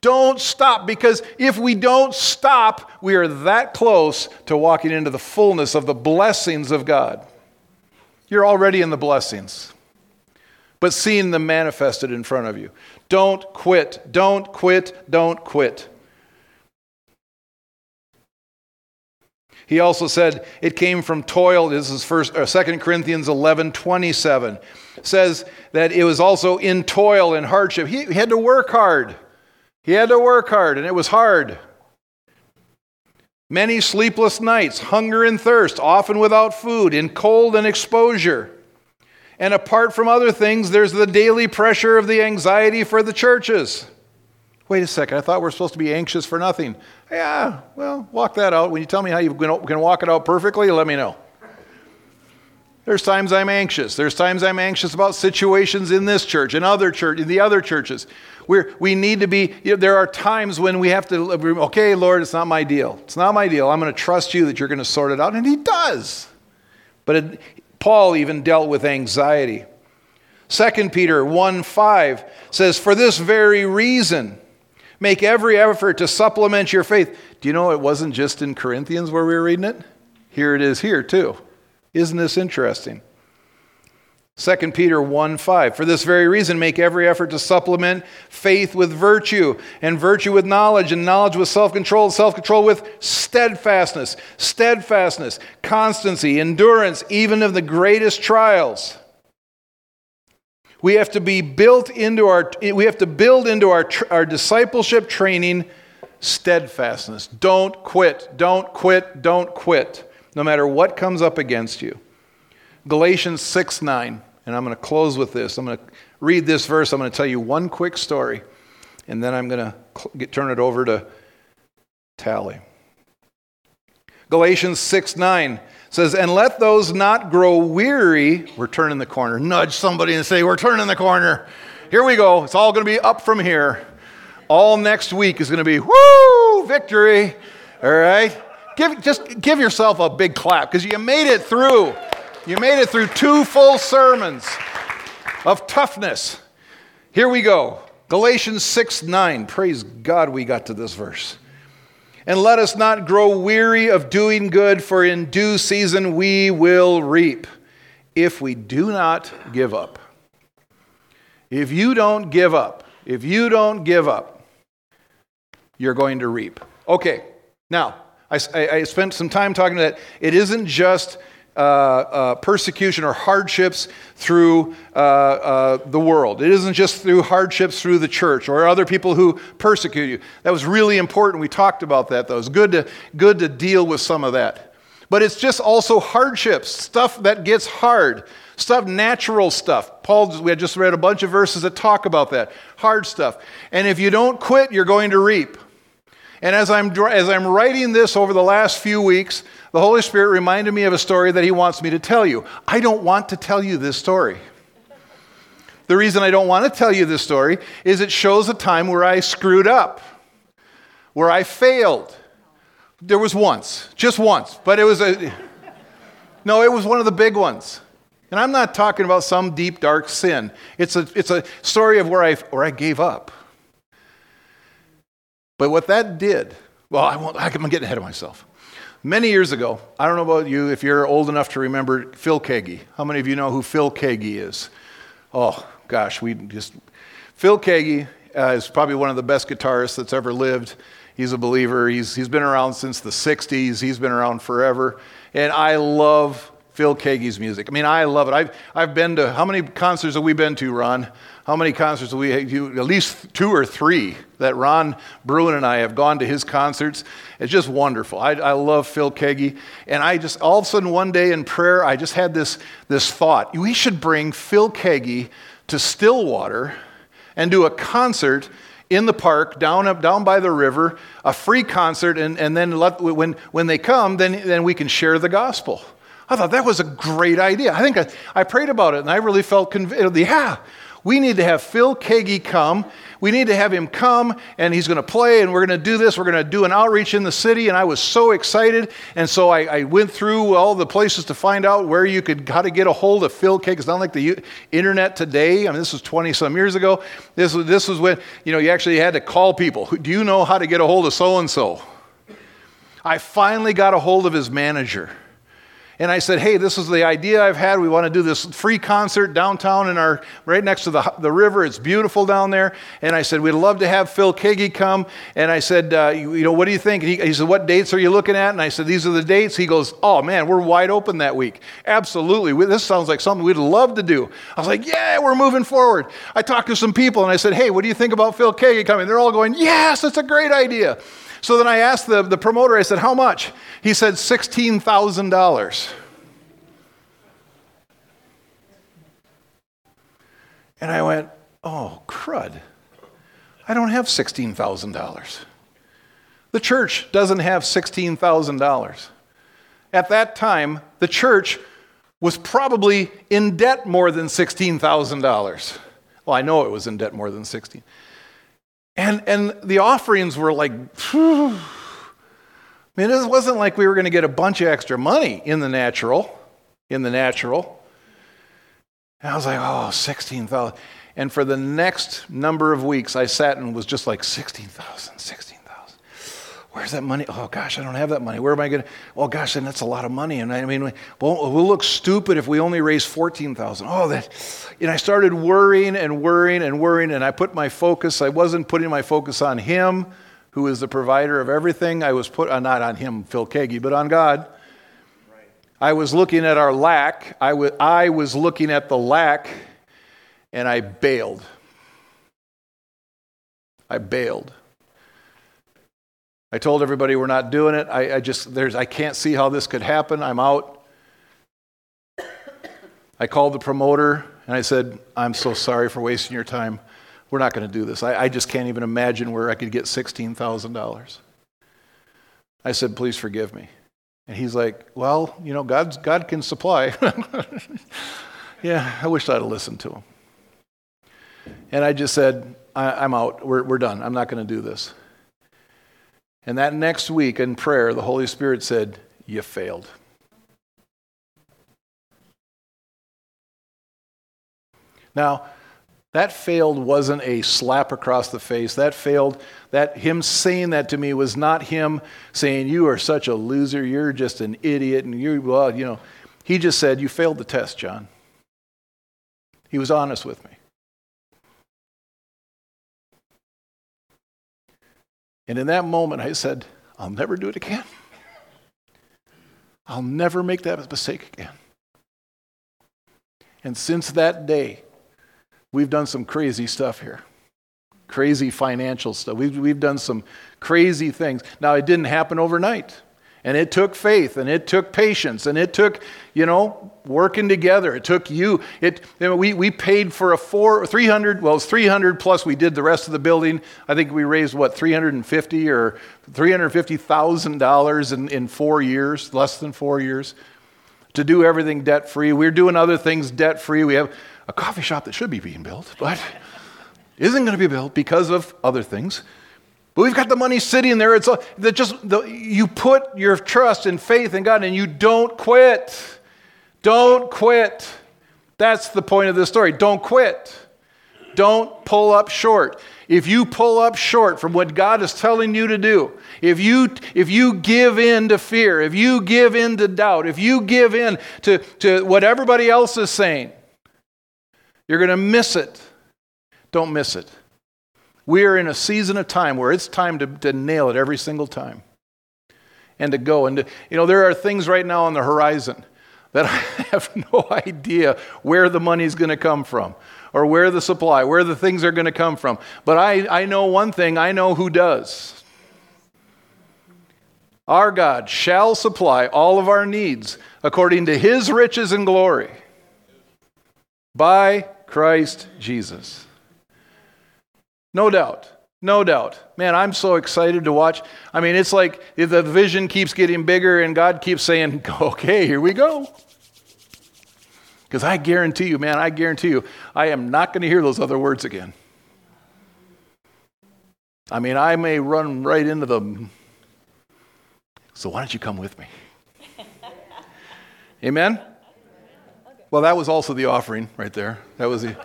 Don't stop because if we don't stop, we are that close to walking into the fullness of the blessings of God. You're already in the blessings, but seeing them manifested in front of you. Don't quit. Don't quit. Don't quit. He also said it came from toil. This is first, uh, 2 Corinthians 11 27. Says that it was also in toil and hardship. He, had to work hard. He had to work hard, and it was hard. Many sleepless nights, hunger and thirst, often without food, in cold and exposure. And apart from other things, there's the daily pressure of the anxiety for the churches. Wait a second, I thought we are supposed to be anxious for nothing. Yeah, well, walk that out. When you tell me how you can walk it out perfectly, let me know. There's times I'm anxious. There's times I'm anxious about situations in this church, in other church, in the other churches. We're, we need to be, you know, there are times when we have to, okay, Lord, it's not my deal. It's not my deal. I'm going to trust you that you're going to sort it out. And he does. But it, Paul even dealt with anxiety. 2 Peter 1 5 says, For this very reason, make every effort to supplement your faith. Do you know it wasn't just in Corinthians where we were reading it? Here it is here too. Isn't this interesting? 2 Peter 1 5. For this very reason, make every effort to supplement faith with virtue, and virtue with knowledge, and knowledge with self control, self control with steadfastness, steadfastness, constancy, endurance, even of the greatest trials. We have to be built into our, we have to build into our, our discipleship training steadfastness. Don't quit, don't quit, don't quit no matter what comes up against you. Galatians 6 9, and I'm going to close with this. I'm going to read this verse. I'm going to tell you one quick story, and then I'm going to turn it over to Tally. Galatians 6 9 says, And let those not grow weary. We're turning the corner. Nudge somebody and say, We're turning the corner. Here we go. It's all going to be up from here. All next week is going to be, whoo, victory. All right? Give, just give yourself a big clap because you made it through. You made it through two full sermons of toughness. Here we go. Galatians 6 9. Praise God we got to this verse. And let us not grow weary of doing good, for in due season we will reap if we do not give up. If you don't give up, if you don't give up, you're going to reap. Okay, now, I, I, spent some time talking that it isn't just uh, uh, persecution or hardships through uh, uh, the world. It isn't just through hardships through the church or other people who persecute you. That was really important. We talked about that, though. It's good to, good to deal with some of that. But it's just also hardships, stuff that gets hard, stuff, natural stuff. Paul, we had just read a bunch of verses that talk about that, hard stuff. And if you don't quit, you're going to reap. And as I'm, as I'm writing this over the last few weeks, the Holy Spirit reminded me of a story that He wants me to tell you. I don't want to tell you this story. The reason I don't want to tell you this story is it shows a time where I screwed up, where I failed. There was once, just once, but it was a. No, it was one of the big ones. And I'm not talking about some deep, dark sin. It's a, it's a story of where I, where I gave up. But what that did, well, I won't, I'm getting ahead of myself. Many years ago, I don't know about you if you're old enough to remember Phil Keaggy. How many of you know who Phil Keaggy is? Oh, gosh, we just. Phil Keaggy uh, is probably one of the best guitarists that's ever lived. He's a believer. He's, he's been around since the 60s, he's been around forever. And I love Phil Keaggy's music. I mean, I love it. I've, I've been to, how many concerts have we been to, Ron? How many concerts have we had? At least two or three that Ron Bruin and I have gone to his concerts. It's just wonderful. I, I love Phil Keaggy. And I just, all of a sudden, one day in prayer, I just had this, this thought. We should bring Phil Keaggy to Stillwater and do a concert in the park down up down by the river a free concert and, and then let, when, when they come then, then we can share the gospel I thought that was a great idea. I think I, I prayed about it and I really felt convinced. Yeah, we need to have Phil Keaggy come. We need to have him come and he's going to play and we're going to do this. We're going to do an outreach in the city. And I was so excited. And so I, I went through all the places to find out where you could, how to get a hold of Phil Keaggy. It's not like the internet today. I mean, this was 20 some years ago. This was, this was when, you know, you actually had to call people. Do you know how to get a hold of so and so? I finally got a hold of his manager. And I said, hey, this is the idea I've had. We want to do this free concert downtown in our, right next to the, the river. It's beautiful down there. And I said, we'd love to have Phil Keaggy come. And I said, uh, you, you, know, what do you think? He, he, said, what dates are you looking at? And I said, these are the dates. He goes, oh man, we're wide open that week. Absolutely. We, this sounds like something we'd love to do. I was like, yeah, we're moving forward. I talked to some people and I said, hey, what do you think about Phil Keaggy coming? They're all going, yes, that's a great idea. So then I asked the, the promoter, I said, how much? He said, $16,000. And I went, oh, crud. I don't have $16,000. The church doesn't have $16,000. At that time, the church was probably in debt more than $16,000. Well, I know it was in debt more than 16. And, and the offerings were like, whew. I mean, it wasn't like we were going to get a bunch of extra money in the natural, in the natural. And I was like, oh, 16,000. And for the next number of weeks, I sat and was just like, 16,000, 16,000. Where's that money? Oh gosh, I don't have that money. Where am I going to? Oh gosh, then that's a lot of money. And I mean, we'll, we'll look stupid if we only raise 14,000. Oh, that. And I started worrying and worrying and worrying. And I put my focus, I wasn't putting my focus on Him, who is the provider of everything. I was put, uh, not on Him, Phil Keaggy, but on God. I was looking at our lack. I was looking at the lack and I bailed. I bailed. I told everybody we're not doing it. I, I just, there's, I can't see how this could happen. I'm out. I called the promoter and I said, I'm so sorry for wasting your time. We're not going to do this. I, I just can't even imagine where I could get $16,000. I said, please forgive me. And he's like, well, you know, God's, God can supply. yeah, I wish I'd have listened to him. And I just said, I, am out. We're, we're done. I'm not going to do this. And that next week in prayer, the Holy Spirit said, You failed. Now, that failed wasn't a slap across the face. That failed, that him saying that to me was not him saying, You are such a loser, you're just an idiot, and you, well, you know. He just said, You failed the test, Jon. He was honest with me. And in that moment, I said, I'll never do it again. I'll never make that mistake again. And since that day, we've done some crazy stuff here. Crazy financial stuff. We've, we've done some crazy things. Now, it didn't happen overnight. And it took faith and it took patience and it took, you know, working together. It took you. It, we, we paid for a four, 300, well, it's 300 plus we did the rest of the building. I think we raised what, 350 or $350,000 in, in four years, less than four years, to do everything debt free. We're doing other things debt free. We have a coffee shop that should be being built, but isn't going to be built because of other things. But we've got the money sitting there. It's that just the, you put your trust and faith in God and you don't quit. Don't quit. That's the point of this story. Don't quit. Don't pull up short. If you pull up short from what God is telling you to do, if you, if you give in to fear, if you give in to doubt, if you give in to, to what everybody else is saying, you're going to miss it. Don't miss it. We are in a season of time where it's time to, to nail it every single time and to go. And, to, you know, there are things right now on the horizon that I have no idea where the money's going to come from or where the supply, where the things are going to come from. But I, I know one thing I know who does. Our God shall supply all of our needs according to his riches and glory by Christ Jesus. No doubt. No doubt. Man, I'm so excited to watch. I mean, it's like the vision keeps getting bigger and God keeps saying, okay, here we go. Because I guarantee you, man, I guarantee you, I am not going to hear those other words again. I mean, I may run right into them. So why don't you come with me? Amen? Well, that was also the offering right there. That was the.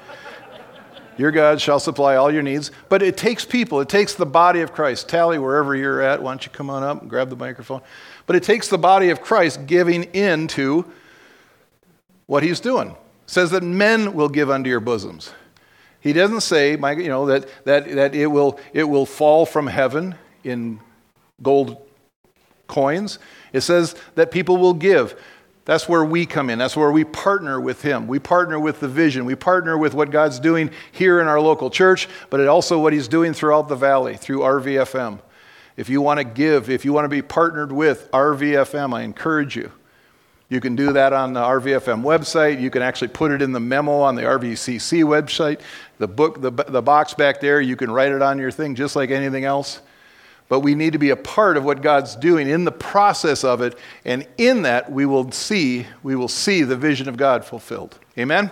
Your God shall supply all your needs. But it takes people, it takes the body of Christ. Tally, wherever you're at, why don't you come on up and grab the microphone? But it takes the body of Christ giving in to what he's doing. It says that men will give unto your bosoms. He doesn't say, you know, that, that, that it, will, it will fall from heaven in gold coins. It says that people will give. That's where we come in. That's where we partner with Him. We partner with the vision. We partner with what God's doing here in our local church, but also what He's doing throughout the valley through RVFM. If you want to give, if you want to be partnered with RVFM, I encourage you. You can do that on the RVFM website. You can actually put it in the memo on the RVCC website. The book, the, the box back there, you can write it on your thing just like anything else. But we need to be a part of what God's doing in the process of it, and in that we will see we will see the vision of God fulfilled. Amen.